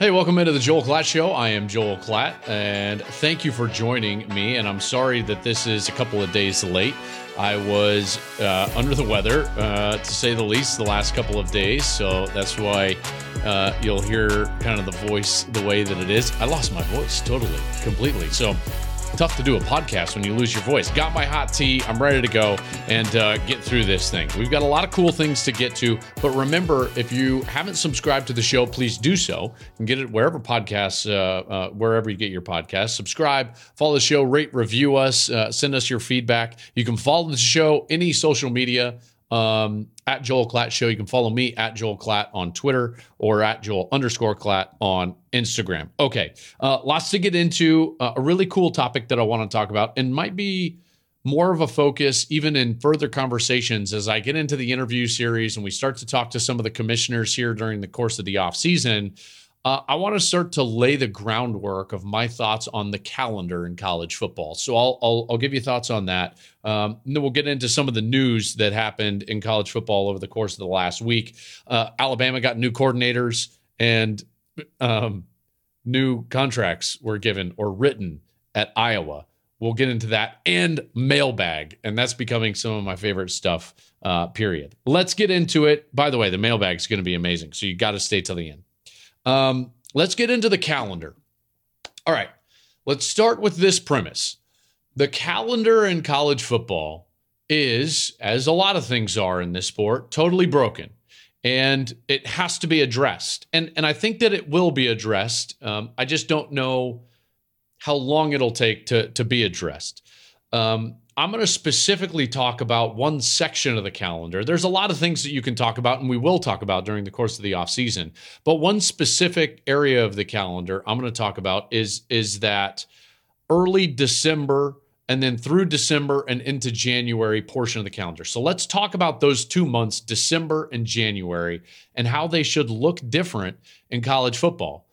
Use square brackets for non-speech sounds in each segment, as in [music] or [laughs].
Hey, welcome into the Joel Klatt Show. I am Joel Klatt, and thank you for joining me. And I'm sorry that this is a couple of days late. I was uh, under the weather, uh, to say the least, the last couple of days. So that's why uh, you'll hear kind of the voice the way that it is. I lost my voice totally, completely. So tough to do a podcast when you lose your voice. Got my hot tea. I'm ready to go and uh, get through this thing. We've got a lot of cool things to get to, but remember, if you haven't subscribed to the show, please do so and get it wherever podcasts, uh, uh, wherever you get your podcasts. Subscribe, follow the show, rate, review us, uh, send us your feedback. You can follow the show any social media um, at Joel Klatt Show. You can follow me at Joel Klatt on Twitter or at Joel underscore Klatt on Instagram. Okay, uh, lots to get into. Uh, a really cool topic that I want to talk about and might be more of a focus even in further conversations as I get into the interview series and we start to talk to some of the commissioners here during the course of the off season uh, I want to start to lay the groundwork of my thoughts on the calendar in college football. So I'll I'll, I'll give you thoughts on that. Um, and then we'll get into some of the news that happened in college football over the course of the last week. Uh, Alabama got new coordinators and um, new contracts were given or written at Iowa. We'll get into that and mailbag, and that's becoming some of my favorite stuff. Uh, period. Let's get into it. By the way, the mailbag is going to be amazing, so you got to stay till the end. Um, let's get into the calendar. All right, let's start with this premise. The calendar in college football is, as a lot of things are in this sport, totally broken. And it has to be addressed. And, and I think that it will be addressed. Um, I just don't know how long it'll take to, to be addressed. Um, I'm going to specifically talk about one section of the calendar. There's a lot of things that you can talk about, and we will talk about during the course of the off season. But one specific area of the calendar I'm going to talk about is is that early December and then through December and into January portion of the calendar. So let's talk about those two months, December and January, and how they should look different in college football.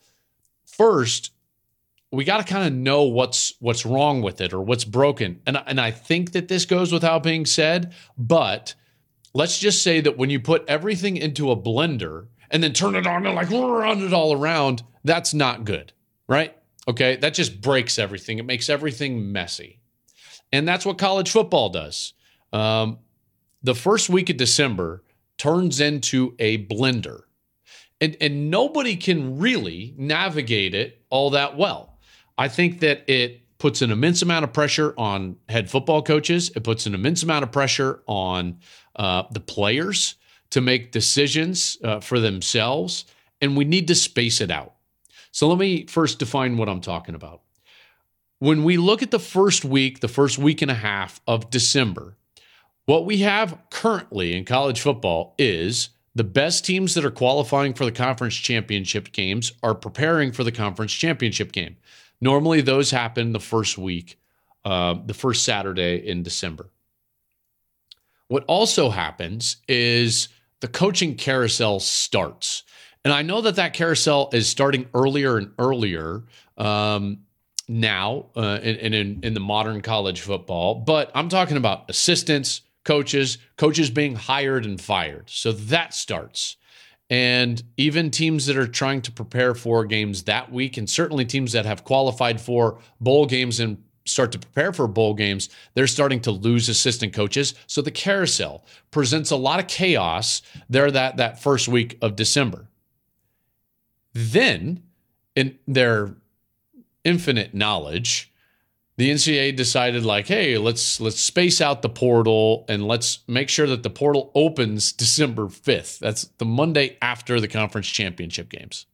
First, we got to kind of know what's what's wrong with it or what's broken. And and I think that this goes without being said, but let's just say that when you put everything into a blender and then turn it on and like run it all around, that's not good, right? Okay, that just breaks everything. It makes everything messy, and that's what college football does. Um, the first week of December turns into a blender, and and nobody can really navigate it all that well. I think that it puts an immense amount of pressure on head football coaches. It puts an immense amount of pressure on uh, the players to make decisions uh, for themselves, and we need to space it out. So let me first define what I'm talking about. When we look at the first week, the first week and a half of December, what we have currently in college football is the best teams that are qualifying for the conference championship games are preparing for the conference championship game. Normally, those happen the first week, uh, the first Saturday in December. What also happens is the coaching carousel starts. And I know that that carousel is starting earlier and earlier um, now uh, in, in, in the modern college football, but I'm talking about assistants, coaches, coaches being hired and fired. So that starts. And even teams that are trying to prepare for games that week, and certainly teams that have qualified for bowl games and start to prepare for bowl games, they're starting to lose assistant coaches. So the carousel presents a lot of chaos there that, that first week of December. Then in their infinite knowledge, the NCAA decided like, hey, let's let's space out the portal and let's make sure that the portal opens December 5th. That's the Monday after the conference championship games.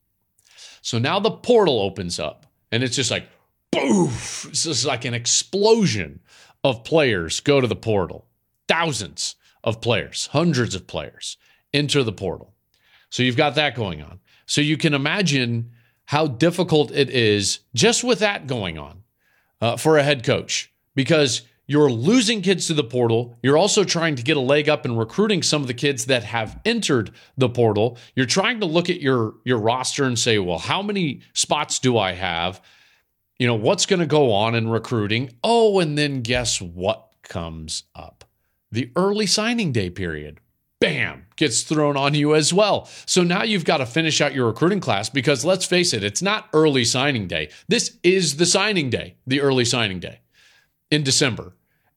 So now the portal opens up and it's just like boof. It's just like an explosion of players go to the portal. Thousands of players, hundreds of players enter the portal. So you've got that going on. So you can imagine how difficult it is just with that going on uh, for a head coach because you're losing kids to the portal. You're also trying to get a leg up in recruiting some of the kids that have entered the portal. You're trying to look at your your roster and say, well, how many spots do I have? You know, what's going to go on in recruiting? Oh, and then guess what comes up? The early signing day period bam, gets thrown on you as well. So now you've got to finish out your recruiting class because let's face it, it's not early signing day. This is the signing day, the early signing day in December.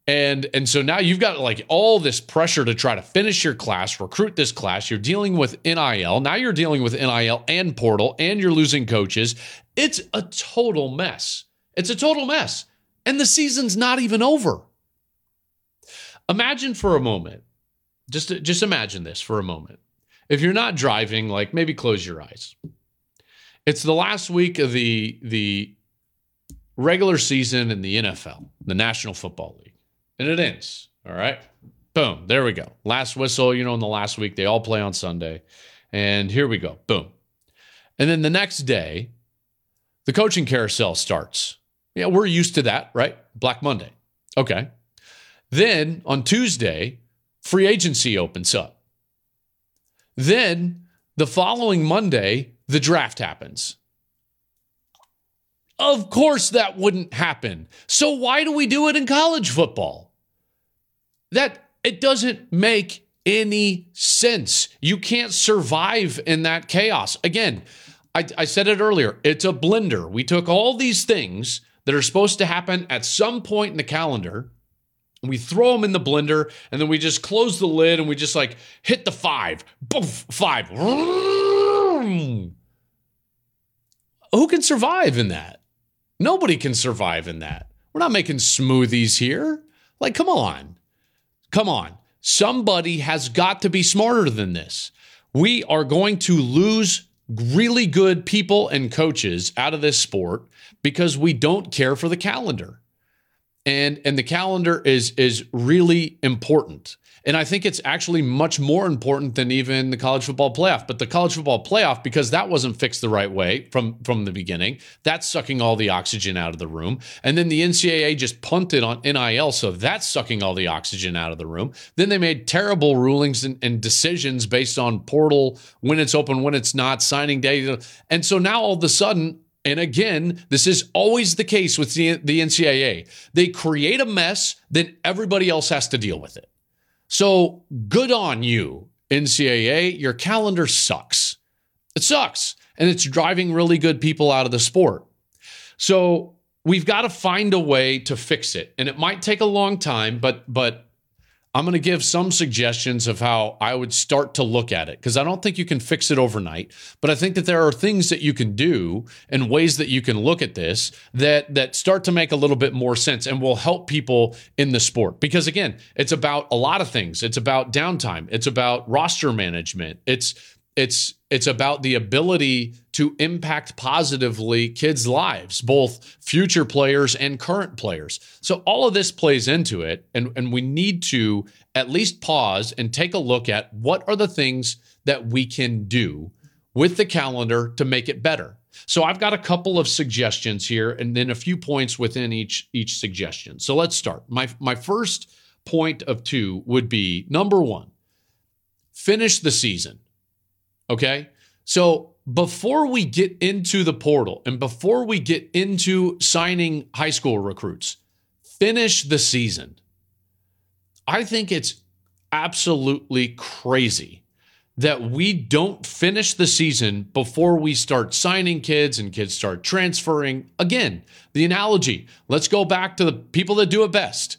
And and so now you've got like all this pressure to try to finish your class, recruit this class. You're dealing with NIL. Now you're dealing with NIL and portal and you're losing coaches. It's a total mess. It's a total mess. And the season's not even over. Imagine for a moment just just imagine this for a moment. If you're not driving, like maybe close your eyes. It's the last week of the the regular season in the NFL, the National Football League. And it ends. All right. Boom. There we go. Last whistle, you know, in the last week, they all play on Sunday. And here we go. Boom. And then the next day, the coaching carousel starts. Yeah, we're used to that, right? Black Monday. Okay. Then on Tuesday, free agency opens up. Then the following Monday, the draft happens. Of course, that wouldn't happen. So, why do we do it in college football? That it doesn't make any sense. You can't survive in that chaos. Again, I, I said it earlier it's a blender. We took all these things that are supposed to happen at some point in the calendar we throw them in the blender and then we just close the lid and we just like hit the five. Boof, five. Who can survive in that? Nobody can survive in that. We're not making smoothies here. Like, come on. Come on. Somebody has got to be smarter than this. We are going to lose really good people and coaches out of this sport because we don't care for the calendar and and the calendar is is really important. And i think it's actually much more important than even the college football playoff. But the college football playoff because that wasn't fixed the right way from from the beginning that's sucking all the oxygen out of the room. And then the ncaa just punted on nil so that's sucking all the oxygen out of the room. Then they made terrible rulings and, and decisions based on portal when it's open when it's not signing day. And so now all of a sudden and again, this is always the case with the, NCAA. They create a mess, then everybody else has to deal with it. So good on you, NCAA. Your calendar sucks. It sucks. And it's driving really good people out of the sport. So we've got to find a way to fix it. And it might take a long time, but but I'm going to give some suggestions of how I would start to look at it because I don't think you can fix it overnight, but I think that there are things that you can do and ways that you can look at this that that start to make a little bit more sense and will help people in the sport. Because again, it's about a lot of things. It's about downtime, it's about roster management. It's it's it's about the ability to impact positively kids' lives, both future players and current players. So all of this plays into it, and, and we need to at least pause and take a look at what are the things that we can do with the calendar to make it better. So I've got a couple of suggestions here, and then a few points within each each suggestion. So let's start. My my first point of two would be number one: finish the season Okay. So before we get into the portal and before we get into signing high school recruits, finish the season. I think it's absolutely crazy that we don't finish the season before we start signing kids and kids start transferring. Again, the analogy let's go back to the people that do it best.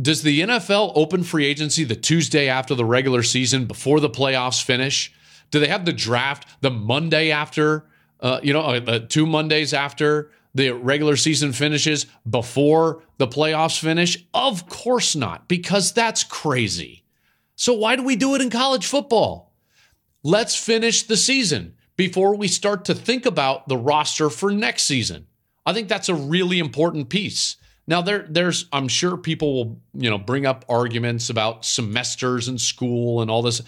Does the NFL open free agency the Tuesday after the regular season before the playoffs finish? Do they have the draft the Monday after uh, you know, uh, uh, two Mondays after the regular season finishes before the playoffs finish? Of course not, because that's crazy. So why do we do it in college football? Let's finish the season before we start to think about the roster for next season. I think that's a really important piece. Now there there's I'm sure people will, you know, bring up arguments about semesters and school and all this.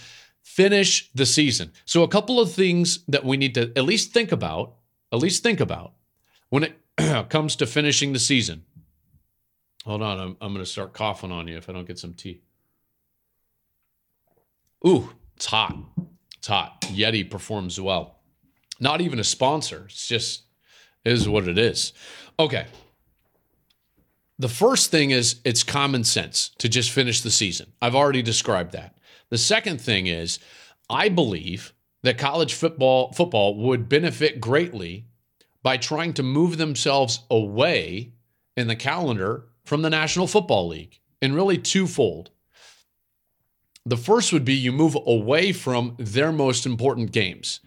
Finish the season. So a couple of things that we need to at least think about, at least think about when it [clears throat] comes to finishing the season. Hold on, I'm, I'm going to start coughing on you if I don't get some tea. Ooh, it's hot. It's hot. Yeti performs well. Not even a sponsor. It's just is what it is. Okay. The first thing is it's common sense to just finish the season. I've already described that. The second thing is I believe that college football football would benefit greatly by trying to move themselves away in the calendar from the National Football League. And really twofold. The first would be you move away from their most important games.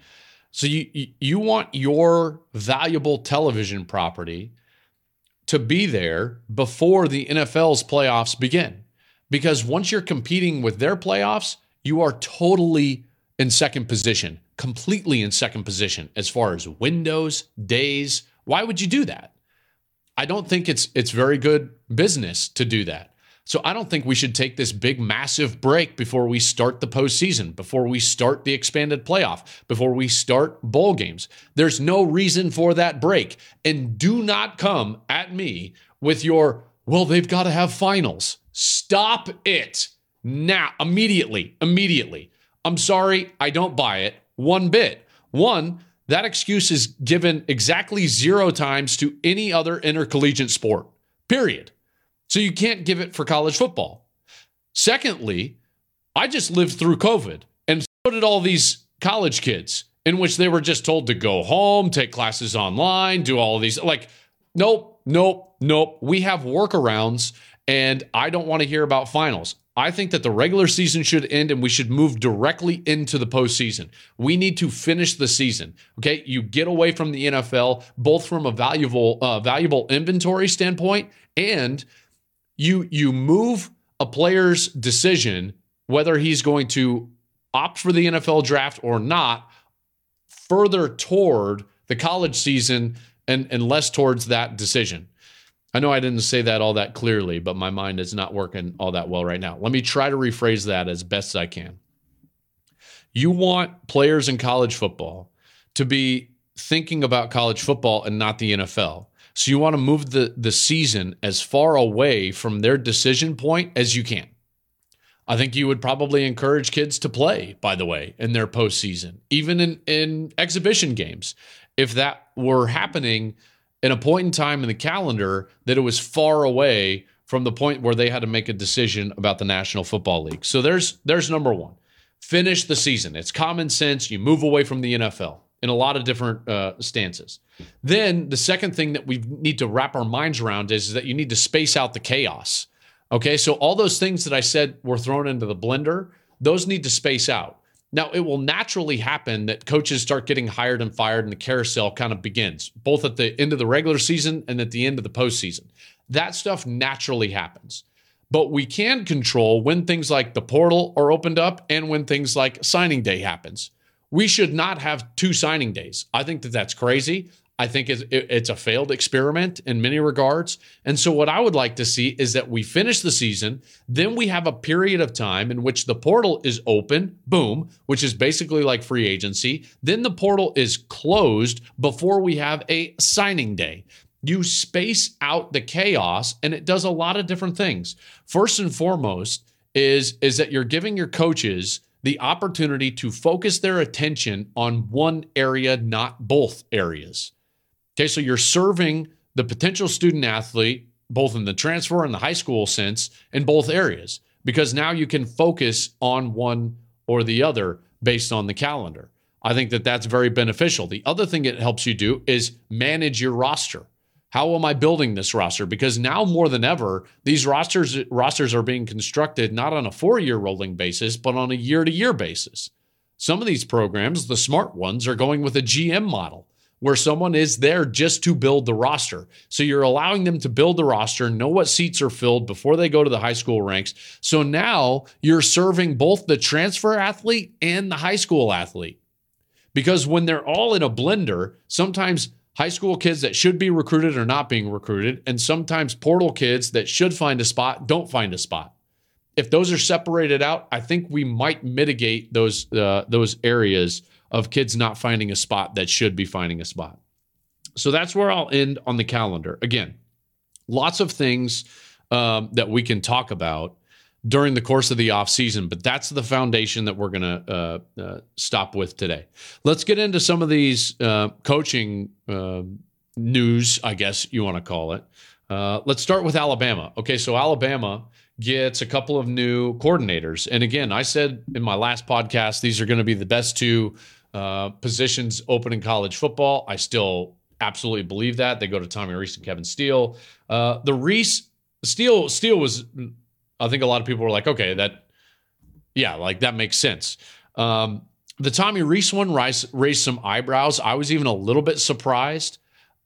So you you want your valuable television property to be there before the NFL's playoffs begin. Because once you're competing with their playoffs, you are totally in second position, completely in second position as far as windows, days. Why would you do that? I don't think it's it's very good business to do that. So I don't think we should take this big, massive break before we start the postseason, before we start the expanded playoff, before we start bowl games. There's no reason for that break. And do not come at me with your, well, they've got to have finals. Stop it now, immediately, immediately. I'm sorry, I don't buy it one bit. One, that excuse is given exactly zero times to any other intercollegiate sport, period. So you can't give it for college football. Secondly, I just lived through COVID, and so did all these college kids, in which they were just told to go home, take classes online, do all of these. Like, nope, nope, nope. We have workarounds, and I don't want to hear about finals. I think that the regular season should end and we should move directly into the postseason. We need to finish the season. Okay, you get away from the NFL both from a valuable uh, valuable inventory standpoint and you you move a player's decision whether he's going to opt for the NFL draft or not further toward the college season and and less towards that decision. I know I didn't say that all that clearly, but my mind is not working all that well right now. Let me try to rephrase that as best I can. You want players in college football to be thinking about college football and not the NFL. So you want to move the, the season as far away from their decision point as you can. I think you would probably encourage kids to play, by the way, in their postseason, even in, in exhibition games. If that were happening in a point in time in the calendar that it was far away from the point where they had to make a decision about the National Football League. So there's there's number one. Finish the season. It's common sense. You move away from the NFL in a lot of different uh, stances. Then the second thing that we need to wrap our minds around is that you need to space out the chaos. Okay, so all those things that I said were thrown into the blender, those need to space out. Now, it will naturally happen that coaches start getting hired and fired, and the carousel kind of begins, both at the end of the regular season and at the end of the postseason. That stuff naturally happens. But we can control when things like the portal are opened up and when things like signing day happens we should not have two signing days. I think that that's crazy. I think it's, a failed experiment in many regards. And so, what I would like to see is that we finish the season, then we have a period of time in which the portal is open, boom, which is basically like free agency. Then the portal is closed before we have a signing day. You space out the chaos, and it does a lot of different things. First and foremost, is, is that you're giving your coaches the opportunity to focus their attention on one area, not both areas. Okay, so you're serving the potential student athlete, both in the transfer and the high school sense, in both areas, because now you can focus on one or the other based on the calendar. I think that that's very beneficial. The other thing it helps you do is manage your roster. How am I building this roster? Because now more than ever, these rosters rosters are being constructed not on a four-year rolling basis, but on a year-to-year basis. Some of these programs, the smart ones, are going with a GM model, where someone is there just to build the roster. So you're allowing them to build the roster, know what seats are filled before they go to the high school ranks. So now you're serving both the transfer athlete and the high school athlete. Because when they're all in a blender, sometimes high school kids that should be recruited are not being recruited, and sometimes portal kids that should find a spot don't find a spot. If those are separated out, I think we might mitigate those uh, those areas of kids not finding a spot that should be finding a spot. So that's where I'll end on the calendar. Again, lots of things um, that we can talk about during the course of the off season, but that's the foundation that we're going to uh, uh, stop with today. Let's get into some of these uh, coaching um, news, I guess you want to call it. Uh, let's start with Alabama. Okay, so Alabama gets a couple of new coordinators. And again, I said in my last podcast, these are going to be the best two uh, positions open in college football. I still absolutely believe that. They go to Tommy Reese and Kevin Steele. Uh, the Reese Steele Steele was, I think a lot of people were like, okay, that, yeah, like that makes sense. Um, the Tommy Reese one raised, raised some eyebrows. I was even a little bit surprised,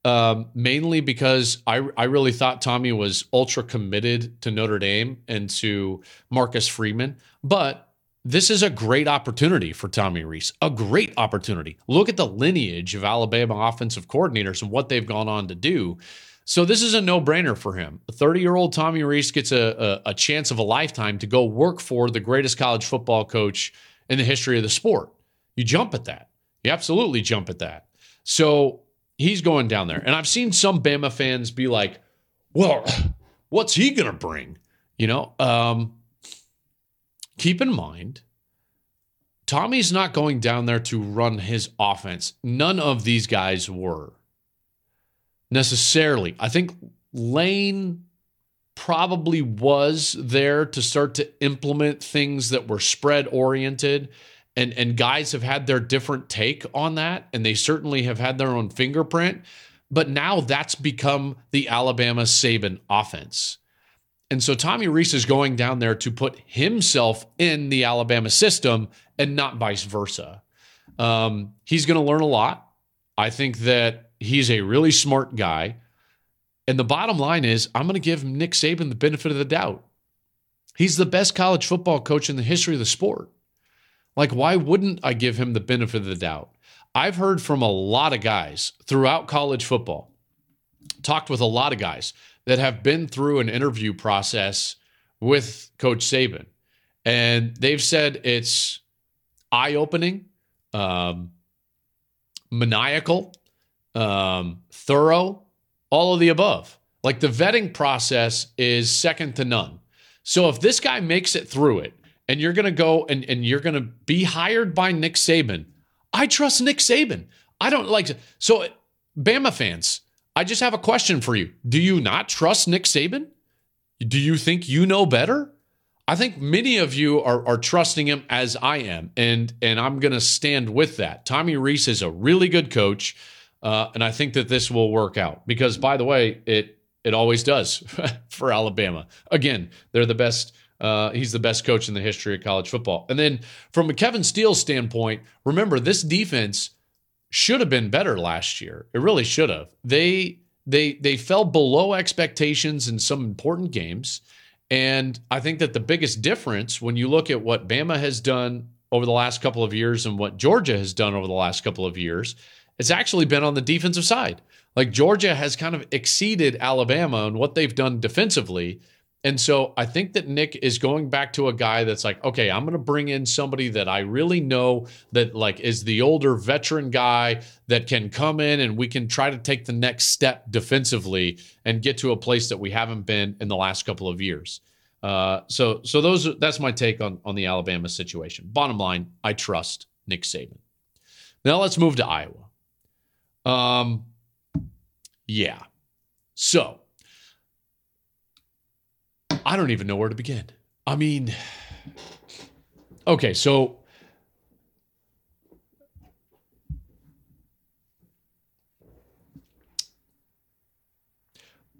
um, mainly because I I really thought Tommy was ultra committed to Notre Dame and to Marcus Freeman, but this is a great opportunity for Tommy Reese. A great opportunity. Look at the lineage of Alabama offensive coordinators and what they've gone on to do. So this is a no-brainer for him. A 30-year-old Tommy Reese gets a, a, a chance of a lifetime to go work for the greatest college football coach in the history of the sport. You jump at that. You absolutely jump at that. So he's going down there. And I've seen some Bama fans be like, well, [clears throat] what's he going to bring? You know, um, keep in mind, Tommy's not going down there to run his offense. None of these guys were necessarily. I think Lane probably was there to start to implement things that were spread oriented. And, and guys have had their different take on that, and they certainly have had their own fingerprint. But now that's become the Alabama Saban offense. And so Tommy Reese is going down there to put himself in the Alabama system and not vice versa. Um, he's going to learn a lot. I think that he's a really smart guy. And the bottom line is, I'm going to give Nick Saban the benefit of the doubt. He's the best college football coach in the history of the sport. Like, why wouldn't I give him the benefit of the doubt? I've heard from a lot of guys throughout college football, talked with a lot of guys that have been through an interview process with Coach Saban. And they've said it's eye opening, um, maniacal, um, thorough, all of the above. Like the vetting process is second to none. So if this guy makes it through it and you're going to go and, and you're going to be hired by Nick Saban, I trust Nick Saban. I don't like. So, Bama fans, I just have a question for you. Do you not trust Nick Saban? Do you think you know better? I think many of you are, are trusting him as I am, and and I'm going to stand with that. Tommy Reese is a really good coach, uh, and I think that this will work out. Because by the way, it it always does [laughs] for Alabama. Again, they're the best. Uh, he's the best coach in the history of college football. And then from a Kevin Steele standpoint, remember this defense should have been better last year. It really should have. They they they fell below expectations in some important games. And I think that the biggest difference when you look at what Bama has done over the last couple of years and what Georgia has done over the last couple of years, it's actually been on the defensive side. Like Georgia has kind of exceeded Alabama and what they've done defensively. And so I think that Nick is going back to a guy that's like, okay, I'm going to bring in somebody that I really know that like is the older veteran guy that can come in and we can try to take the next step defensively and get to a place that we haven't been in the last couple of years. Uh, so so those that's my take on on the Alabama situation. Bottom line, I trust Nick Saban. Now let's move to Iowa. Um, yeah. So I don't even know where to begin. I mean, okay, so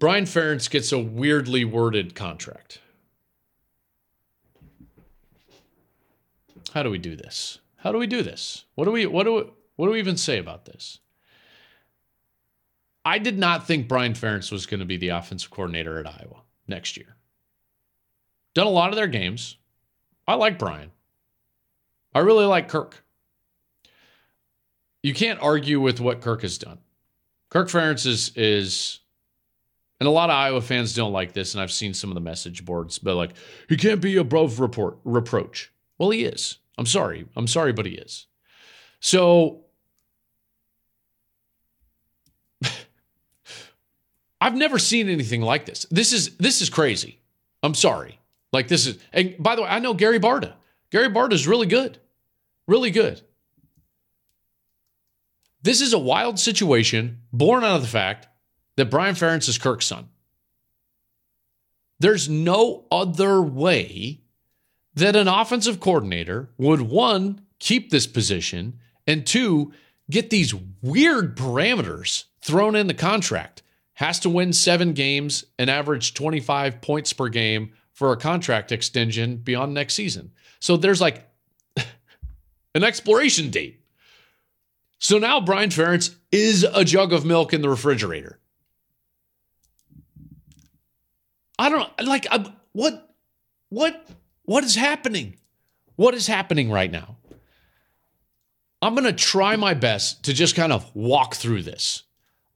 Brian Ferentz gets a weirdly worded contract. How do we do this? How do we do this? What do we what do we, what do we even say about this? I did not think Brian Ferentz was going to be the offensive coordinator at Iowa next year. Done a lot of their games. I like Brian. I really like Kirk. You can't argue with what Kirk has done. Kirk Ferentz is is and a lot of Iowa fans don't like this, and I've seen some of the message boards, but like, he can't be above report reproach. Well, he is. I'm sorry. I'm sorry, but he is. So [laughs] I've never seen anything like this. This is this is crazy. I'm sorry. Like this is and by the way, I know Gary Barta. Gary Barta is really good. Really good. This is a wild situation born out of the fact that Brian Ferentz is Kirk's son. There's no other way that an offensive coordinator would one, keep this position, and two, get these weird parameters thrown in the contract. Has to win seven games and average 25 points per game for a contract extension beyond next season. So there's like [laughs] an exploration date. So now Brian Ferentz is a jug of milk in the refrigerator. I don't like I, what what what is happening? What is happening right now? I'm going to try my best to just kind of walk through this.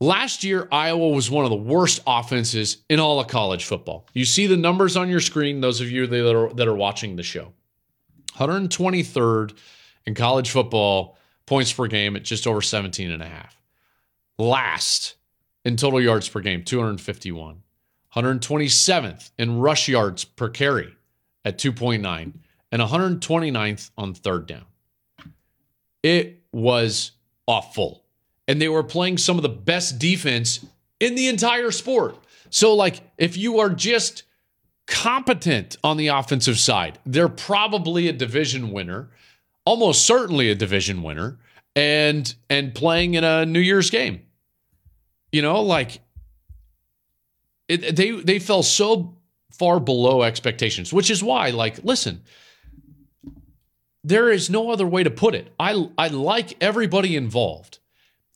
Last year, Iowa was one of the worst offenses in all of college football. You see the numbers on your screen, those of you that are, that are watching the show. 123rd in college football points per game at just over 17 and a half. Last in total yards per game, 251. 127th in rush yards per carry at 2.9, and 129th on third down. It was awful. And they were playing some of the best defense in the entire sport. So, like, if you are just competent on the offensive side, they're probably a division winner, almost certainly a division winner, and and playing in a New Year's game. You know, like it, they they fell so far below expectations, which is why, like, listen, there is no other way to put it. I I like everybody involved,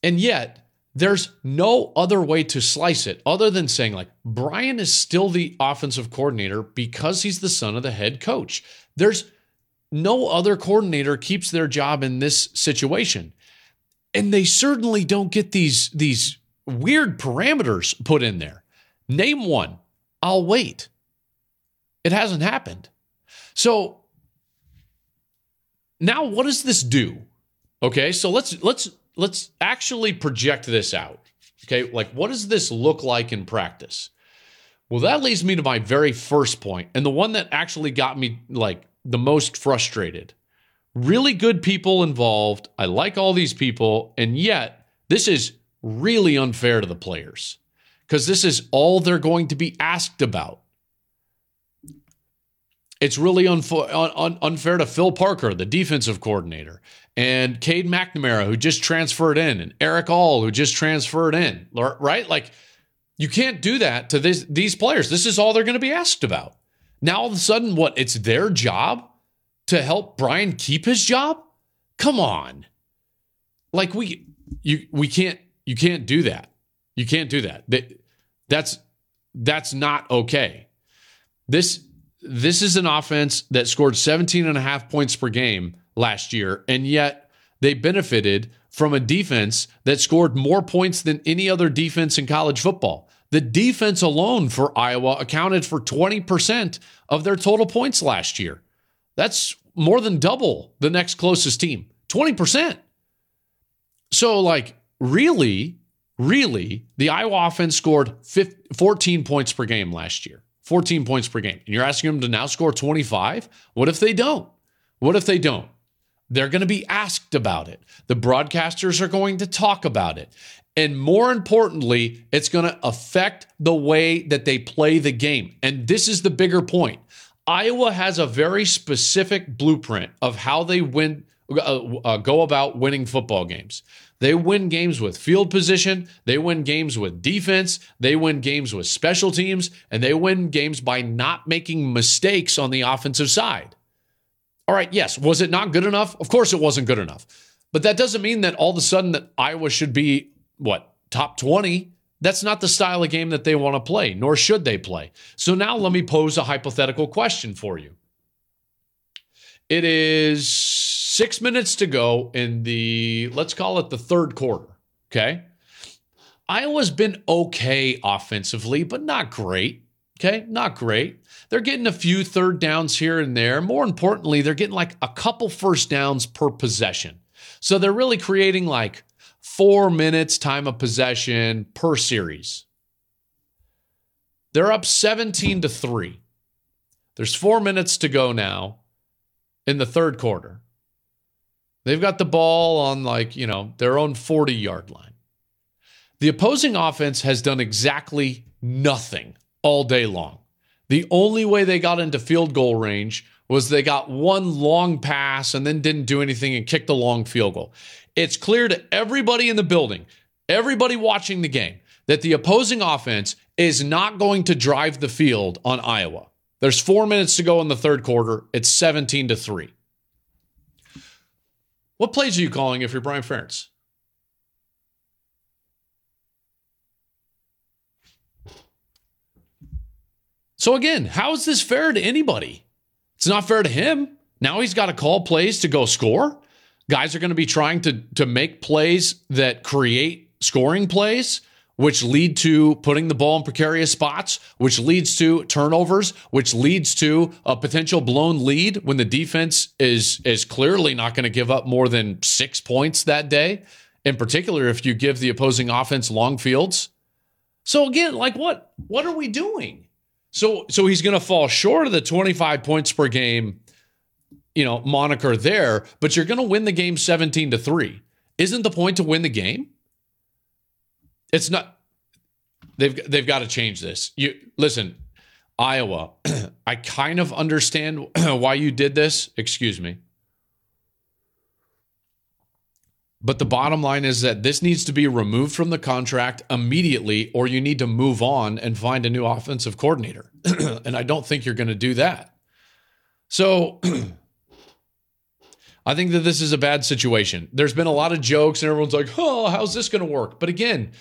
and yet there's no other way to slice it other than saying like Brian is still the offensive coordinator because he's the son of the head coach. There's no other coordinator keeps their job in this situation. And they certainly don't get these these weird parameters put in there. Name one. I'll wait. It hasn't happened. So now what does this do? Okay, so let's let's let's actually project this out. Okay, like what does this look like in practice? Well, that leads me to my very first point, and the one that actually got me like the most frustrated. Really good people involved. I like all these people, and yet this is really unfair to the players because this is all they're going to be asked about. It's really unfa- un- unfair to Phil Parker, the defensive coordinator, and Cade McNamara, who just transferred in, and Erick All, who just transferred in, right? Like, you can't do that to this, these players. This is all they're going to be asked about. Now, all of a sudden, what? It's their job to help Brian keep his job? Come on. Like, we, you, we can't, you can't do that. You can't do that. That's that's not okay. This this is an offense that scored 17 and a half points per game last year and yet they benefited from a defense that scored more points than any other defense in college football. The defense alone for Iowa accounted for 20% of their total points last year. That's more than double the next closest team. 20%. So like really really, the Iowa offense scored 15, 14 points per game last year. 14 points per game. And you're asking them to now score 25? What if they don't? What if they don't? They're going to be asked about it. The broadcasters are going to talk about it. And more importantly, it's going to affect the way that they play the game. And this is the bigger point. Iowa has a very specific blueprint of how they win, uh, uh, go about winning football games. They win games with field position, they win games with defense, they win games with special teams, and they win games by not making mistakes on the offensive side. All right, yes, was it not good enough? Of course it wasn't good enough. But that doesn't mean that all of a sudden that Iowa should be what, top 20 That's not the style of game that they want to play, nor should they play. So now let me pose a hypothetical question for you. It is six minutes to go in the, let's call it the third quarter. Okay. Iowa's been okay offensively, but not great. Okay. Not great. They're getting a few third downs here and there. More importantly, they're getting like a couple first downs per possession. So they're really creating like four minutes time of possession per series. They're up 17 to 3. There's four minutes to go now in the third quarter. They've got the ball on like, you know, their own 40 yard line. The opposing offense has done exactly nothing all day long. The only way they got into field goal range was they got one long pass and then didn't do anything and kicked a long field goal. It's clear to everybody in the building, everybody watching the game, that the opposing offense is not going to drive the field on Iowa. There's four minutes to go in the third quarter. It's 17 to 3. What plays are you calling if you're Brian Ferentz? So again, how is this fair to anybody? It's not fair to him. Now he's got to call plays to go score. Guys are going to be trying to to make plays that create scoring plays, which lead to putting the ball in precarious spots, which leads to turnovers, which leads to a potential blown lead when the defense is is clearly not going to give up more than 6 points that day. In particular, if you give the opposing offense long fields. So again, like what what are we doing? So so he's going to fall short of the 25 points per game, you know, moniker there, but you're going to win the game 17 to 3. Isn't the point to win the game? It's not they've they've got to change this. You listen, Iowa, [clears throat] I kind of understand [clears throat] why you did this. Excuse me. But the bottom line is that this needs to be removed from the contract immediately, or you need to move on and find a new offensive coordinator. [clears throat] and I don't think you're going to do that. So I think that this is a bad situation. There's been a lot of jokes, and everyone's like, oh, how's this going to work? But again,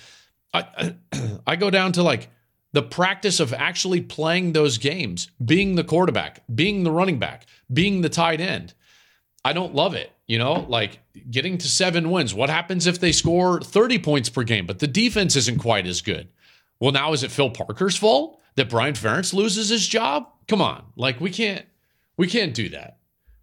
I, [clears throat] I go down to like the practice of actually playing those games, being the quarterback, being the running back, being the tight end. I don't love it. You know, like getting to seven wins. What happens if they score 30 points per game, but the defense isn't quite as good? Well, now is it Phil Parker's fault that Brian Ferentz loses his job? Come on. Like we can't we can't do that.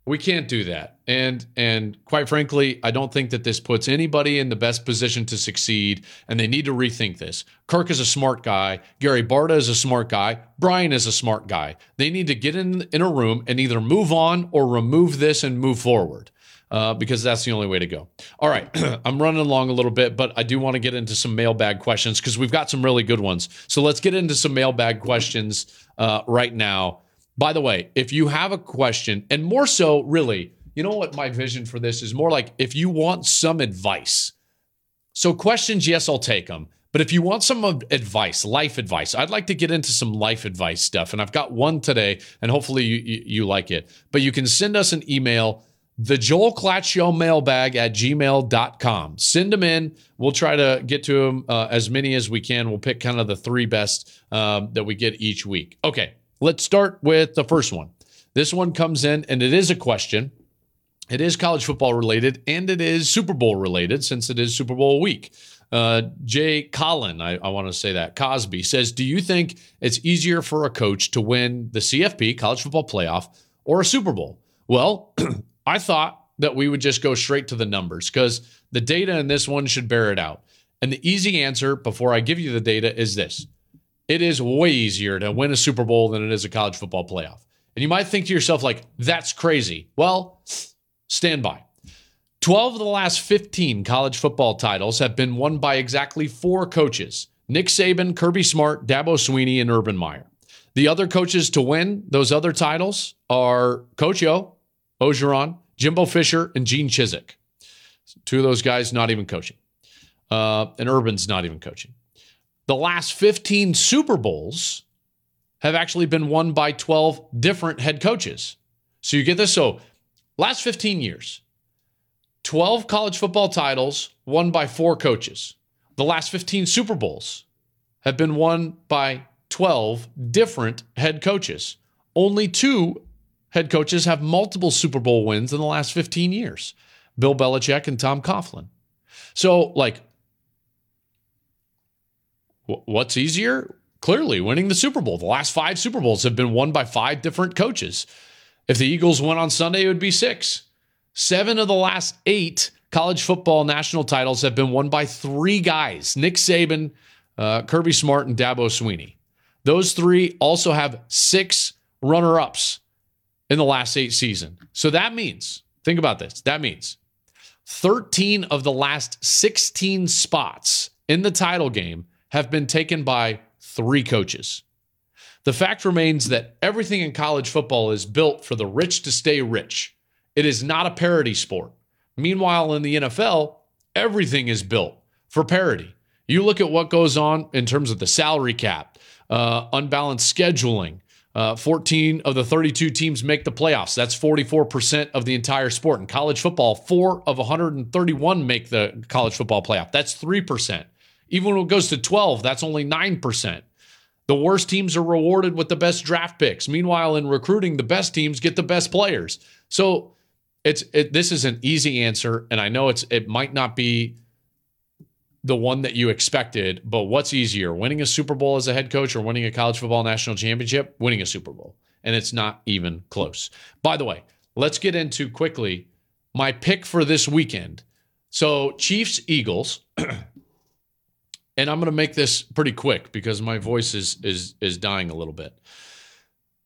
We can't do that. And and quite frankly, I don't think that this puts anybody in the best position to succeed and they need to rethink this. Kirk is a smart guy, Gary Barta is a smart guy, Brian is a smart guy. They need to get in in a room and either move on or remove this and move forward. Uh, because that's the only way to go. All right, [clears throat] I'm running along a little bit, but I do want to get into some mailbag questions because we've got some really good ones. So let's get into some mailbag questions uh, right now. By the way, if you have a question, and more so, really, you know what my vision for this is more like if you want some advice. So, questions, yes, I'll take them. But if you want some advice, life advice, I'd like to get into some life advice stuff. And I've got one today, and hopefully you, you, you like it. But you can send us an email, the Joel Klatt Show mailbag at gmail.com. Send them in. We'll try to get to them uh, as many as we can. We'll pick kind of the three best um, that we get each week. Okay. Let's start with the first one. This one comes in, and it is a question. It is college football related, and it is Super Bowl related since it is Super Bowl week. Uh, Jay Collin, I, I want to say that, Cosby says, Do you think it's easier for a coach to win the CFP, college football playoff, or a Super Bowl? Well, [clears throat] I thought that we would just go straight to the numbers because the data in this one should bear it out. And the easy answer before I give you the data is this it is way easier to win a Super Bowl than it is a college football playoff. And you might think to yourself, like, that's crazy. Well, stand by. 12 of the last 15 college football titles have been won by exactly four coaches Nick Saban, Kirby Smart, Dabo Swinney, and Urban Meyer. The other coaches to win those other titles are Coach O, Orgeron, Jimbo Fisher, and Gene Chizik. Two of those guys not even coaching. Uh, and Urban's not even coaching the last 15 Super Bowls have actually been won by 12 different head coaches. So you get this. So, last 15 years, 12 college football titles won by four coaches. The last 15 Super Bowls have been won by 12 different head coaches. Only two head coaches have multiple Super Bowl wins in the last 15 years Bill Belichick and Tom Coughlin. So, like, what's easier? Clearly, winning the Super Bowl. The last five Super Bowls have been won by five different coaches. If the Eagles won on Sunday, it would be six. Seven of the last eight college football national titles have been won by three guys Nick Saban, uh, Kirby Smart, and Dabo Swinney. Those three also have six runner ups in the last eight seasons. So that means, think about this, that means 13 of the last 16 spots in the title game have been taken by three coaches. The fact remains that everything in college football is built for the rich to stay rich. It is not a parity sport. Meanwhile, in the NFL, everything is built for parity. You look at what goes on in terms of the salary cap, uh, unbalanced scheduling. Uh, 14 of the 32 teams make the playoffs. That's 44% of the entire sport. In college football, four of 131 make the college football playoff. That's 3%. Even when it goes to 12, that's only 9%. The worst teams are rewarded with the best draft picks. Meanwhile, in recruiting, the best teams get the best players. So it's it, this is an easy answer, and I know it's it might not be the one that you expected, but what's easier, winning a Super Bowl as a head coach or winning a college football national championship? Winning a Super Bowl. And it's not even close. By the way, let's get into quickly my pick for this weekend. So, Chiefs, Eagles. [clears throat] and I'm going to make this pretty quick because my voice is is is dying a little bit.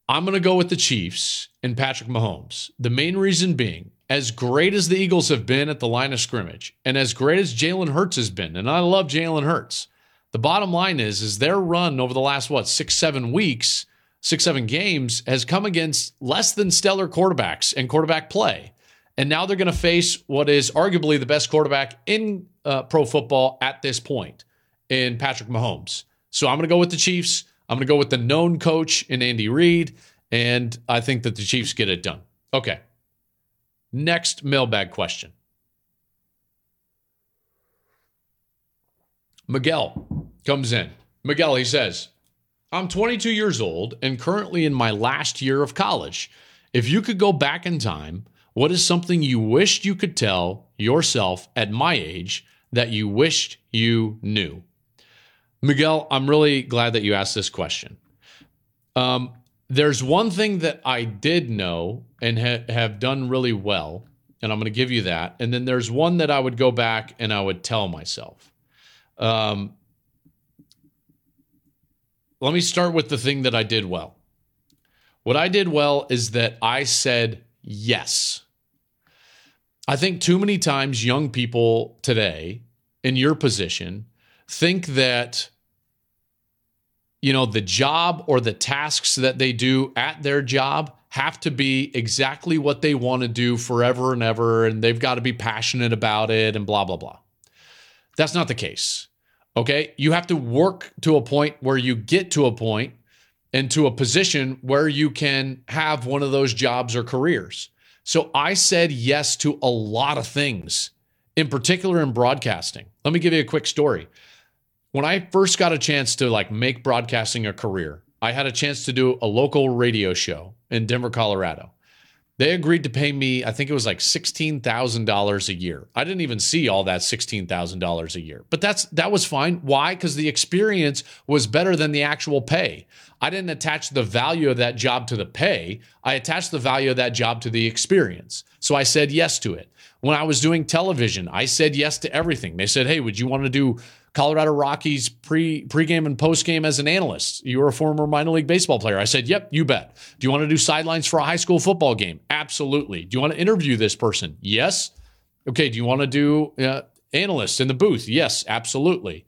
I'm going to go with the Chiefs and Patrick Mahomes. The main reason being, as great as the Eagles have been at the line of scrimmage, and as great as Jalen Hurts has been, and I love Jalen Hurts, the bottom line is, is their run over the last what six, seven weeks, six, seven games has come against less than stellar quarterbacks and quarterback play. And now they're going to face what is arguably the best quarterback in uh, pro football at this point in Patrick Mahomes. So I'm going to go with the Chiefs. I'm going to go with the known coach in Andy Reid, and I think that the Chiefs get it done. Okay. Next mailbag question. Miguel comes in. Miguel, he says, I'm 22 years old and currently in my last year of college. If you could go back in time, what is something you wished you could tell yourself at my age that you wished you knew? Miguel, I'm really glad that you asked this question. Um, there's one thing that I did know and ha- have done really well, and I'm going to give you that. And then there's one that I would go back and I would tell myself. Um, let me start with the thing that I did well. What I did well is that I said yes. I think too many times young people today in your position think that you know the job or the tasks that they do at their job have to be exactly what they want to do forever and ever and they've got to be passionate about it and blah blah blah. That's not the case okay? You have to work to a point where you get to a point and to a position where you can have one of those jobs or careers. So i said yes to a lot of things in particular in broadcasting. Let me give you a quick story when I first got a chance to like make broadcasting a career, I had a chance to do a local radio show in Denver, Colorado. They agreed to pay me, I think it was like $16,000 a year. I didn't even see all that $16,000 a year. But that's that was fine. Why? Cuz the experience was better than the actual pay. I didn't attach the value of that job to the pay. I attached the value of that job to the experience. So I said yes to it. When I was doing television, I said yes to everything. They said, "Hey, would you want to do Colorado Rockies pre pregame and postgame as an analyst. You were a former minor league baseball player. I said, "Yep, you bet." Do you want to do sidelines for a high school football game? Absolutely. Do you want to interview this person? Yes. Okay. Do you want to do uh, analyst in the booth? Yes, absolutely.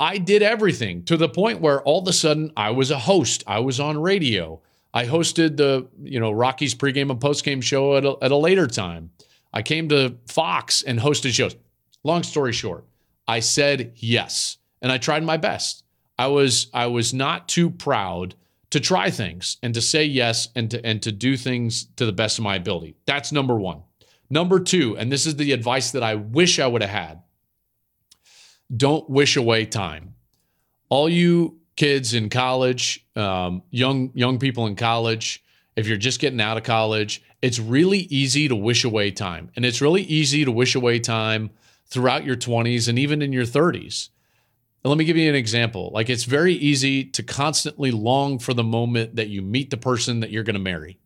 I did everything to the point where all of a sudden I was a host. I was on radio. I hosted the you know Rockies pregame and postgame show at a, at a later time. I came to Fox and hosted shows. Long story short, I said yes, and I tried my best. I was I was not too proud to try things and to say yes and to and to do things to the best of my ability. That's number 1. Number 2, and this is the advice that I wish I would have had. Don't wish away time. all you kids in college, um, young young people in college, if you're just getting out of college, it's really easy to wish away time, and it's really easy to wish away time throughout your 20s and even in your 30s. And let me give you an example. Like it's very easy to constantly long for the moment that you meet the person that you're going to marry.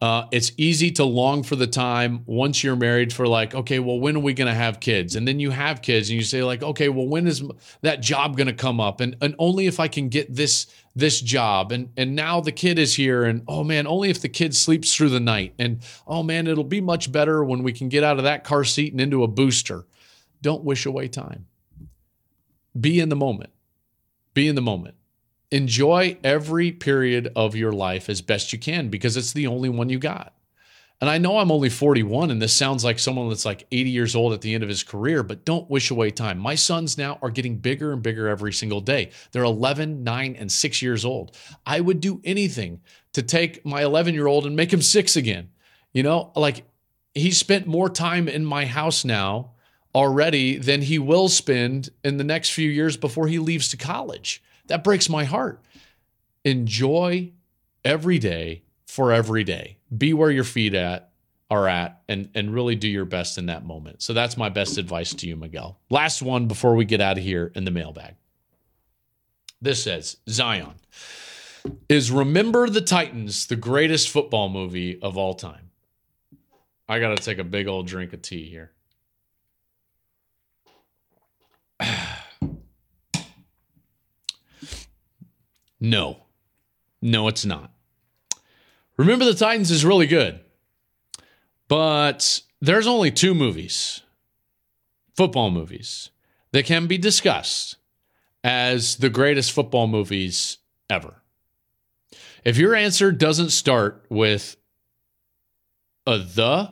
Uh, it's easy to long for the time once you're married for like, okay, well, when are we going to have kids? And then you have kids, and you say like, okay, well, when is that job going to come up? And and only if I can get this this job. And and now the kid is here, and oh man, only if the kid sleeps through the night. And oh man, it'll be much better when we can get out of that car seat and into a booster. Don't wish away time. Be in the moment. Be in the moment enjoy every period of your life as best you can because it's the only one you got. And I know I'm only 41 and this sounds like someone that's like 80 years old at the end of his career, but don't wish away time. My sons now are getting bigger and bigger every single day. They're 11, 9, and 6 years old. I would do anything to take my 11 year old and make him 6 again. You know, like he spent more time in my house now already than he will spend in the next few years before he leaves to college. That breaks my heart. Enjoy every day for every day. Be where your feet at are at and and really do your best in that moment. So that's my best advice to you, Miguel. Last one before we get out of here in the mailbag. This says Zion is Remember the Titans the greatest football movie of all time? I got to take a big old drink of tea here. [sighs] No, no, it's not. Remember the Titans is really good, but there's only two movies, football movies, that can be discussed as the greatest football movies ever. If your answer doesn't start with a the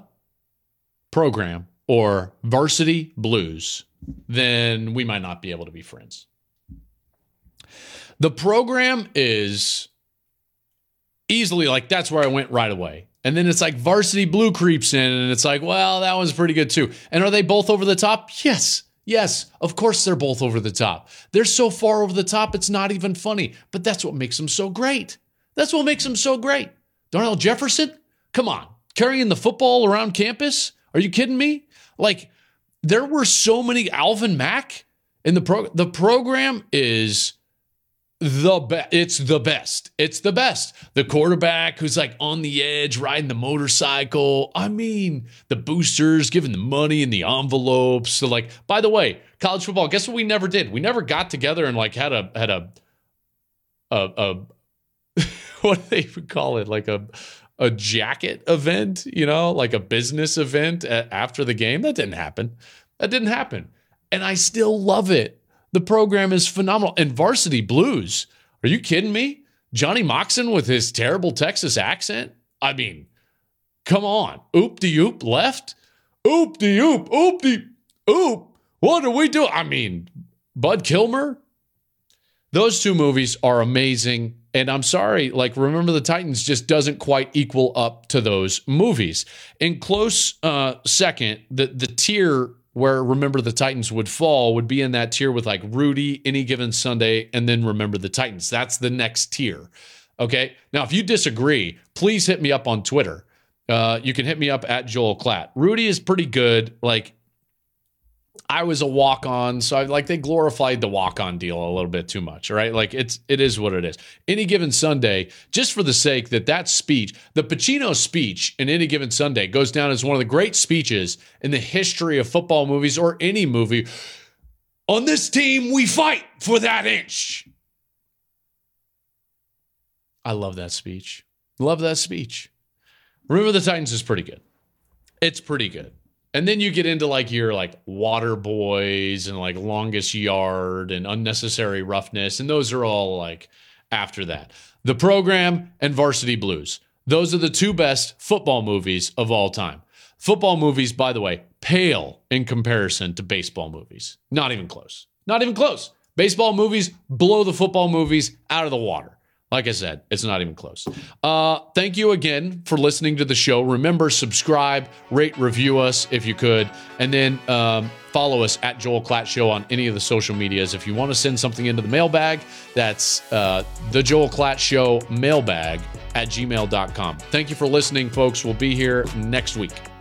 program or varsity blues, then we might not be able to be friends. The program is easily like that's where I went right away. And then it's like varsity blue creeps in, and it's like, well, that one's pretty good too. And are they both over the top? Yes. Yes, of course they're both over the top. They're so far over the top, it's not even funny. But that's what makes them so great. That's what makes them so great. Darnell Jefferson? Come on. Carrying the football around campus? Are you kidding me? Like, there were so many Alvin Mack in the pro. The program is the best. It's the best. It's the best. The quarterback who's like on the edge, riding the motorcycle. I mean, the boosters giving the money in the envelopes. So, like, by the way, college football. Guess what? We never did. We never got together and like had a had a a, a [laughs] what do they even call it? Like a a jacket event. You know, like a business event after the game. That didn't happen. That didn't happen. And I still love it. The program is phenomenal. And Varsity Blues, are you kidding me? Johnny Moxon with his terrible Texas accent? I mean, come on. Oop de oop left. Oop de oop. Oop de oop. What do we do? I mean, Bud Kilmer. Those two movies are amazing. And I'm sorry, like Remember the Titans just doesn't quite equal up to those movies. In close uh, second, the the tier where Remember the Titans would fall would be in that tier with like Rudy, Any Given Sunday, and then Remember the Titans. That's the next tier. Okay. Now, if you disagree, please hit me up on Twitter. Uh, you can hit me up at Joel Klatt. Rudy is pretty good. Like I was a walk on, so I like they glorified the walk on deal a little bit too much, right? Like it's it is what it is. Any given Sunday, just for the sake that that speech, the Pacino speech in Any Given Sunday, goes down as one of the great speeches in the history of football movies or any movie. On this team, we fight for that inch. I love that speech. Love that speech. Remember the Titans is pretty good. It's pretty good. And then you get into like your like water boys and like longest yard and unnecessary roughness. And those are all like after that. The program and varsity blues. Those are the two best football movies of all time. Football movies, by the way, pale in comparison to baseball movies. Not even close. Not even close. Baseball movies blow the football movies out of the water. Like I said, it's not even close. Uh, thank you again for listening to the show. Remember, subscribe, rate, review us if you could, and then um, follow us at Joel Klatt Show on any of the social medias. If you want to send something into the mailbag, that's uh, the Joel Klatt Show mailbag at gmail.com. Thank you for listening, folks. We'll be here next week.